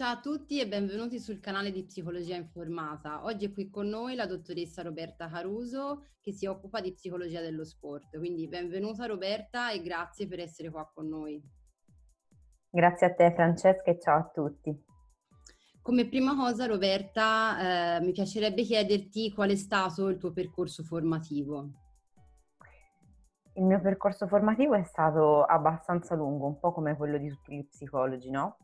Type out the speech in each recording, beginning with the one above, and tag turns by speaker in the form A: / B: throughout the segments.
A: Ciao a tutti e benvenuti sul canale di Psicologia Informata. Oggi è qui con noi la dottoressa Roberta Caruso che si occupa di psicologia dello sport. Quindi benvenuta Roberta e grazie per essere qua con noi.
B: Grazie a te Francesca e ciao a tutti.
A: Come prima cosa Roberta eh, mi piacerebbe chiederti qual è stato il tuo percorso formativo.
B: Il mio percorso formativo è stato abbastanza lungo, un po' come quello di tutti gli psicologi, no?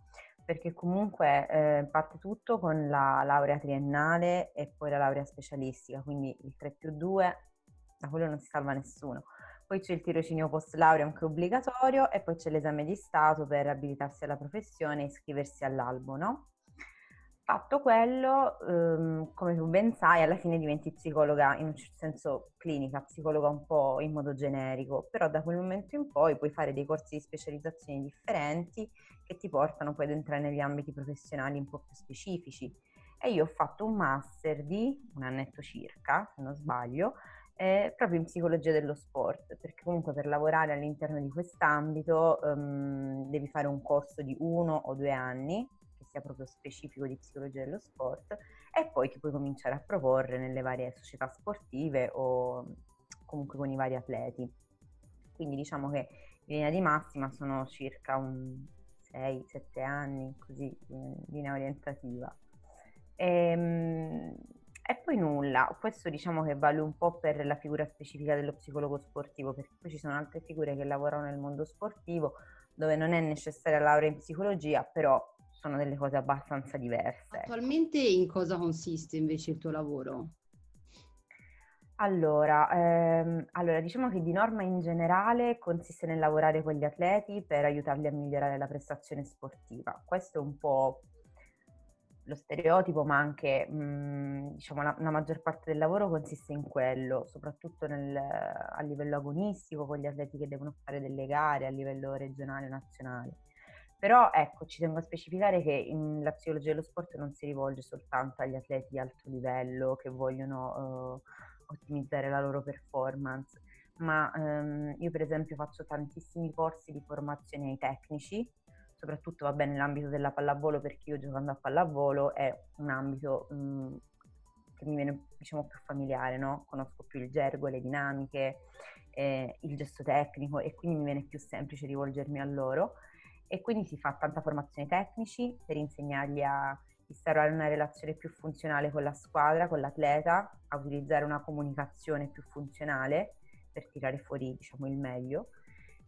B: Perché comunque eh, parte tutto con la laurea triennale e poi la laurea specialistica, quindi il 3 più 2, da quello non si salva nessuno. Poi c'è il tirocinio post laurea anche obbligatorio e poi c'è l'esame di Stato per abilitarsi alla professione e iscriversi all'albo, no? Fatto quello, ehm, come tu ben sai, alla fine diventi psicologa in un certo senso clinica, psicologa un po' in modo generico, però da quel momento in poi puoi fare dei corsi di specializzazione differenti che ti portano poi ad entrare negli ambiti professionali un po' più specifici. E io ho fatto un master di un annetto circa, se non sbaglio, eh, proprio in psicologia dello sport, perché comunque per lavorare all'interno di quest'ambito um, devi fare un corso di uno o due anni sia proprio specifico di psicologia dello sport e poi ti puoi cominciare a proporre nelle varie società sportive o comunque con i vari atleti. Quindi diciamo che in linea di massima sono circa un 6-7 anni così in linea orientativa. E, ehm, e poi nulla, questo diciamo che vale un po' per la figura specifica dello psicologo sportivo, perché poi ci sono altre figure che lavorano nel mondo sportivo dove non è necessaria laurea in psicologia, però sono delle cose abbastanza diverse.
A: Attualmente in cosa consiste invece il tuo lavoro?
B: Allora, ehm, allora, diciamo che di norma in generale consiste nel lavorare con gli atleti per aiutarli a migliorare la prestazione sportiva. Questo è un po' lo stereotipo, ma anche mh, diciamo, la, la, maggior parte del lavoro consiste in quello, soprattutto nel, a livello agonistico con gli atleti che devono fare delle gare a livello regionale o nazionale. Però ecco, ci tengo a specificare che la psicologia dello sport non si rivolge soltanto agli atleti di alto livello che vogliono uh, ottimizzare la loro performance, ma um, io per esempio faccio tantissimi corsi di formazione ai tecnici, soprattutto va bene nell'ambito della pallavolo perché io giocando a pallavolo è un ambito um, che mi viene diciamo più familiare, no? conosco più il gergo, le dinamiche, eh, il gesto tecnico e quindi mi viene più semplice rivolgermi a loro e quindi si fa tanta formazione tecnici per insegnargli a instaurare una relazione più funzionale con la squadra, con l'atleta, a utilizzare una comunicazione più funzionale per tirare fuori diciamo, il meglio.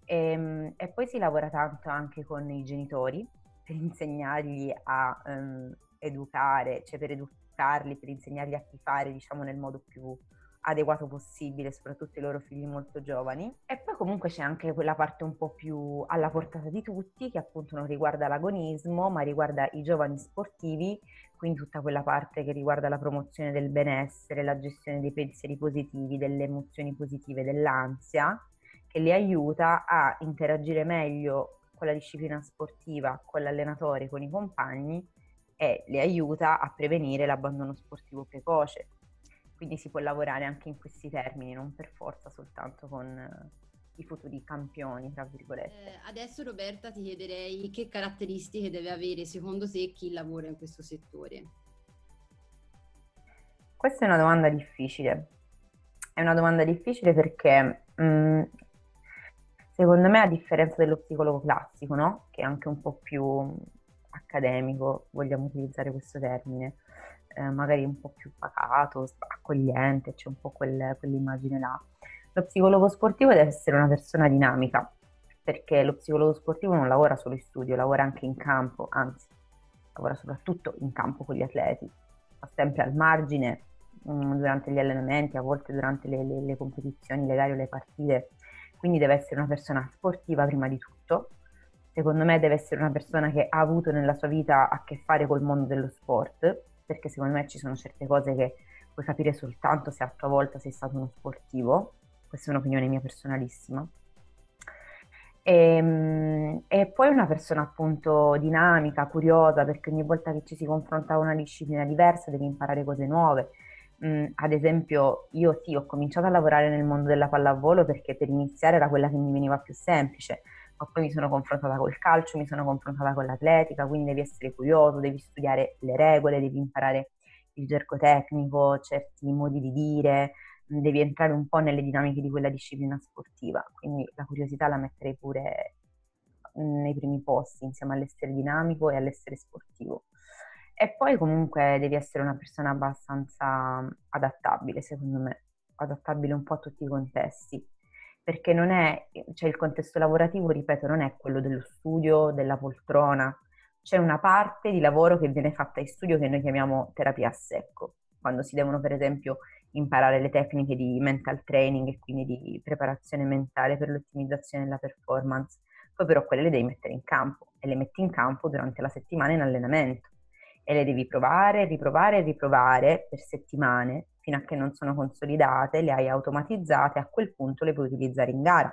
B: E, ehm, e, poi si lavora tanto anche con i genitori per insegnargli a um, educare, cioè per educarli, per insegnargli a tifare diciamo, nel modo più adeguato possibile, soprattutto i loro figli molto giovani. E poi comunque c'è anche quella parte un po' più alla portata di tutti, che appunto non riguarda l'agonismo, ma riguarda i giovani sportivi, quindi tutta quella parte che riguarda la promozione del benessere, la gestione dei pensieri positivi, delle emozioni positive, dell'ansia, che li aiuta a interagire meglio con la disciplina sportiva, con l'allenatore, con i compagni e li aiuta a prevenire l'abbandono sportivo precoce quindi si può lavorare anche in questi termini, non per forza soltanto con eh, i futuri campioni, tra virgolette.
A: Eh, adesso Roberta ti chiederei che caratteristiche deve avere secondo te chi lavora in questo settore?
B: Questa è una domanda difficile. È una domanda difficile perché mh, mm, secondo me a differenza dello psicologo classico, no? che è anche un po' più accademico, vogliamo utilizzare questo termine, eh, magari un po' più pacato, accogliente, c'è un po' quel, quell'immagine là. Lo psicologo sportivo deve essere una persona dinamica, perché lo psicologo sportivo non lavora solo in studio, lavora anche in campo, anzi, lavora soprattutto in campo con gli atleti, sta sempre al margine mm, durante gli allenamenti, a volte durante le, le, le competizioni, le gare o le partite, quindi deve essere una persona sportiva prima di tutto, secondo me deve essere una persona che ha avuto nella sua vita a che fare col mondo dello sport, perché secondo me ci sono certe cose che puoi capire soltanto se a tua volta sei stato uno sportivo, questa è un'opinione mia personalissima. E, ehm, e, poi una persona appunto dinamica, curiosa, perché ogni volta che ci si confronta a una disciplina diversa devi imparare cose nuove. Mm, ad esempio, io sì, ho cominciato a lavorare nel mondo della pallavolo perché per iniziare era quella che mi veniva più semplice, ma poi mi sono confrontata col calcio, mi sono confrontata con l'atletica, quindi devi essere curioso, devi studiare le regole, devi imparare il gergo tecnico, certi modi di dire, devi entrare un po' nelle dinamiche di quella disciplina sportiva, quindi la curiosità la metterei pure nei primi posti insieme all'essere dinamico e all'essere sportivo. E poi comunque devi essere una persona abbastanza adattabile, secondo me, adattabile un po' a tutti i contesti, perché non è, cioè il contesto lavorativo, ripeto, non è quello dello studio, della poltrona, c'è una parte di lavoro che viene fatta in studio che noi chiamiamo terapia a secco, quando si devono per esempio imparare le tecniche di mental training e quindi di preparazione mentale per l'ottimizzazione della performance, poi però quelle le devi mettere in campo e le metti in campo durante la settimana in allenamento. E le devi provare, riprovare e riprovare per settimane fino a che non sono consolidate, le hai automatizzate, a quel punto le puoi utilizzare in gara,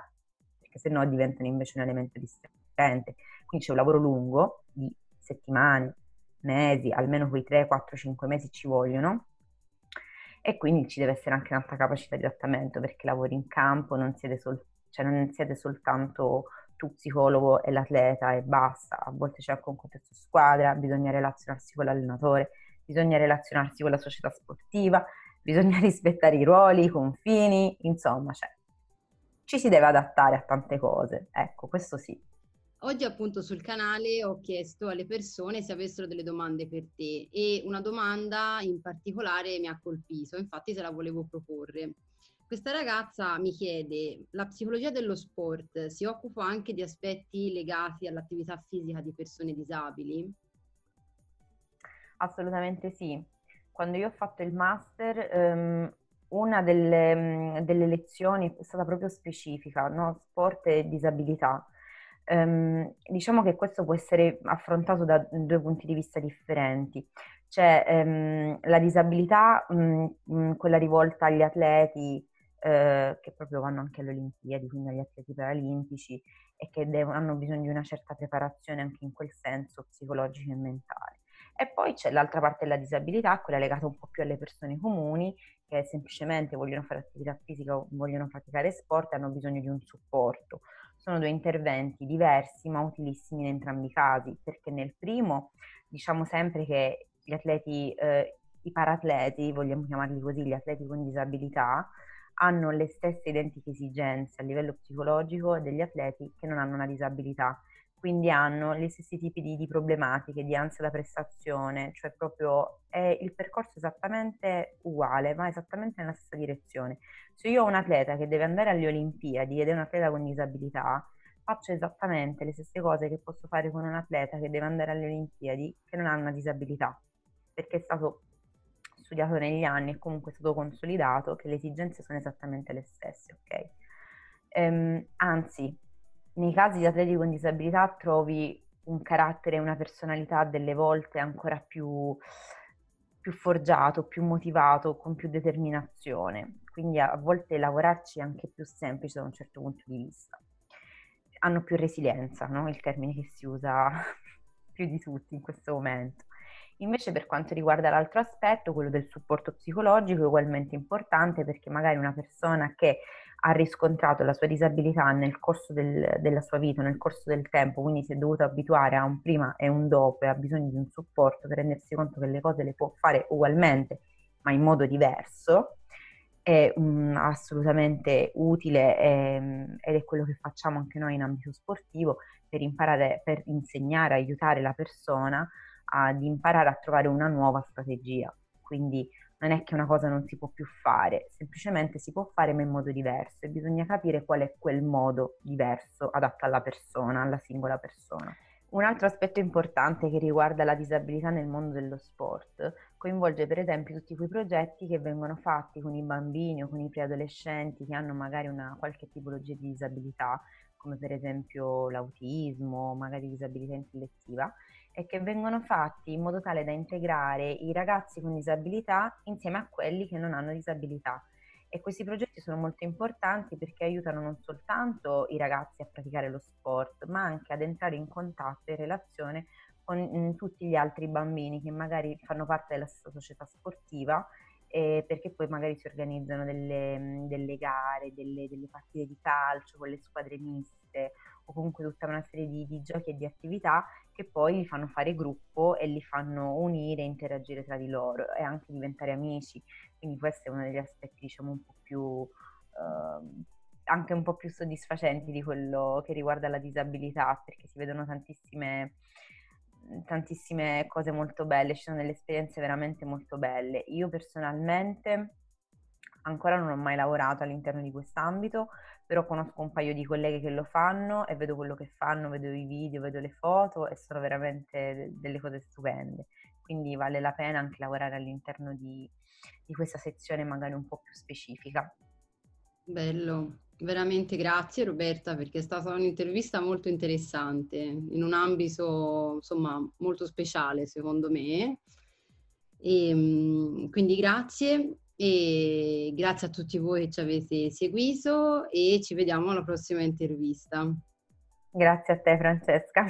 B: perché se no diventano invece un elemento distraente. Quindi c'è un lavoro lungo di settimane, mesi, almeno quei 3, 4, 5 mesi ci vogliono, e quindi ci deve essere anche un'altra capacità di adattamento perché lavori in campo, non siete, sol- cioè non siete soltanto tu psicologo e l'atleta e basta, a volte c'è anche un contesto squadra, bisogna relazionarsi con l'allenatore, bisogna relazionarsi con la società sportiva, bisogna rispettare i ruoli, i confini, insomma, cioè, ci si deve adattare a tante cose, ecco, questo sì.
A: Oggi appunto sul canale ho chiesto alle persone se avessero delle domande per te e una domanda in particolare mi ha colpito, infatti se la volevo proporre. Questa ragazza mi chiede, la psicologia dello sport si occupa anche di aspetti legati all'attività fisica di persone disabili?
B: Assolutamente sì. Quando io ho fatto il master, um, una delle, delle, lezioni è stata proprio specifica, no? sport e disabilità. Um, diciamo che questo può essere affrontato da due punti di vista differenti. C'è la disabilità, mh, quella rivolta agli atleti, eh, che proprio vanno anche alle Olimpiadi, quindi agli atleti paralimpici e che devono, hanno bisogno di una certa preparazione anche in quel senso psicologica e mentale. E poi c'è l'altra parte della disabilità, quella legata un po' più alle persone comuni, che semplicemente vogliono fare attività fisica o vogliono praticare sport e hanno bisogno di un supporto. Sono due interventi diversi ma utilissimi in entrambi i casi, perché nel primo diciamo sempre che gli atleti, eh, i paratleti, vogliamo chiamarli così, gli atleti con disabilità, hanno le stesse identiche esigenze a livello psicologico degli atleti che non hanno una disabilità, quindi hanno gli stessi tipi di, di problematiche, di ansia da prestazione, cioè proprio è il percorso esattamente uguale, va esattamente nella stessa direzione. Se io ho un atleta che deve andare alle Olimpiadi ed è un atleta con disabilità, faccio esattamente le stesse cose che posso fare con un atleta che deve andare alle Olimpiadi che non ha una disabilità, perché è stato studiato negli anni e comunque è stato consolidato che le esigenze sono esattamente le stesse, ok? Ehm, anzi, nei casi di atleti con disabilità trovi un carattere e una personalità delle volte ancora più, più forgiato, più motivato, con più determinazione. Quindi a volte lavorarci è anche più semplice da un certo punto di vista. Hanno più resilienza, no? il termine che si usa più di tutti in questo momento. Invece per quanto riguarda l'altro aspetto, quello del supporto psicologico, è ugualmente importante perché magari una persona che ha riscontrato la sua disabilità nel corso del, della sua vita, nel corso del tempo, quindi si è dovuto abituare a un prima e un dopo e ha bisogno di un supporto per rendersi conto che le cose le può fare ugualmente, ma in modo diverso, è um, assolutamente utile e, ed è quello che facciamo anche noi in ambito sportivo per imparare, per insegnare, aiutare la persona ad imparare a trovare una nuova strategia. Quindi non è che una cosa non si può più fare, semplicemente si può fare ma in modo diverso e bisogna capire qual è quel modo diverso adatto alla persona, alla singola persona. Un altro aspetto importante che riguarda la disabilità nel mondo dello sport coinvolge per esempio tutti quei progetti che vengono fatti con i bambini o con i preadolescenti che hanno magari una qualche tipologia di disabilità, come per esempio l'autismo, magari disabilità intellettiva, e che vengono fatti in modo tale da integrare i ragazzi con disabilità insieme a quelli che non hanno disabilità. E questi progetti sono molto importanti perché aiutano non soltanto i ragazzi a praticare lo sport, ma anche ad entrare in contatto e relazione con mm, tutti gli altri bambini che magari fanno parte della società sportiva eh, perché poi magari si organizzano delle, mm, delle gare, delle, delle partite di calcio con le squadre miste o comunque tutta una serie di, di giochi e di attività che poi li fanno fare gruppo e li fanno unire, interagire tra di loro e anche diventare amici. Quindi questo è uno degli aspetti, diciamo, un po' più... Uh, anche un po' più soddisfacenti di quello che riguarda la disabilità, perché si vedono tantissime, tantissime cose molto belle, ci sono delle esperienze veramente molto belle. Io personalmente ancora non ho mai lavorato all'interno di quest'ambito, però conosco un paio di colleghe che lo fanno e vedo quello che fanno, vedo i video, vedo le foto e sono veramente delle cose stupende. Quindi vale la pena anche lavorare all'interno di, di questa sezione magari un po' più specifica.
A: Bello, veramente grazie Roberta perché è stata un'intervista molto interessante in un ambito insomma molto speciale secondo me. E, ehm, quindi grazie e grazie a tutti voi che ci avete seguito e ci vediamo alla prossima intervista.
B: Grazie a te Francesca.